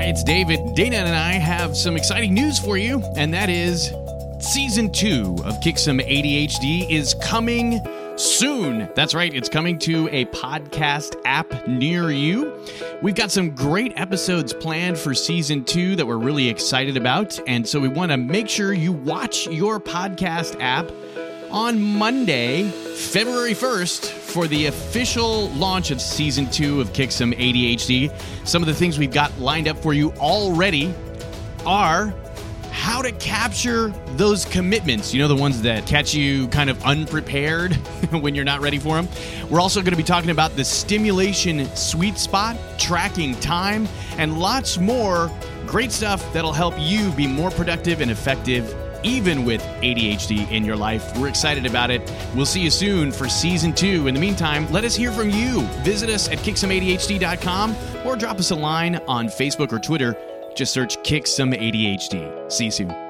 Hi, it's David. Dana and I have some exciting news for you, and that is season two of Kick Some ADHD is coming soon. That's right, it's coming to a podcast app near you. We've got some great episodes planned for season two that we're really excited about, and so we want to make sure you watch your podcast app on Monday, February 1st, for the official launch of season two of Kick Some ADHD. Some of the things we've got lined up for you already are how to capture those commitments. You know, the ones that catch you kind of unprepared when you're not ready for them. We're also going to be talking about the stimulation sweet spot, tracking time, and lots more great stuff that'll help you be more productive and effective. Even with ADHD in your life, we're excited about it. We'll see you soon for season two. In the meantime, let us hear from you. Visit us at kicksomeadhd.com or drop us a line on Facebook or Twitter just search Kick Some ADHD. See you soon.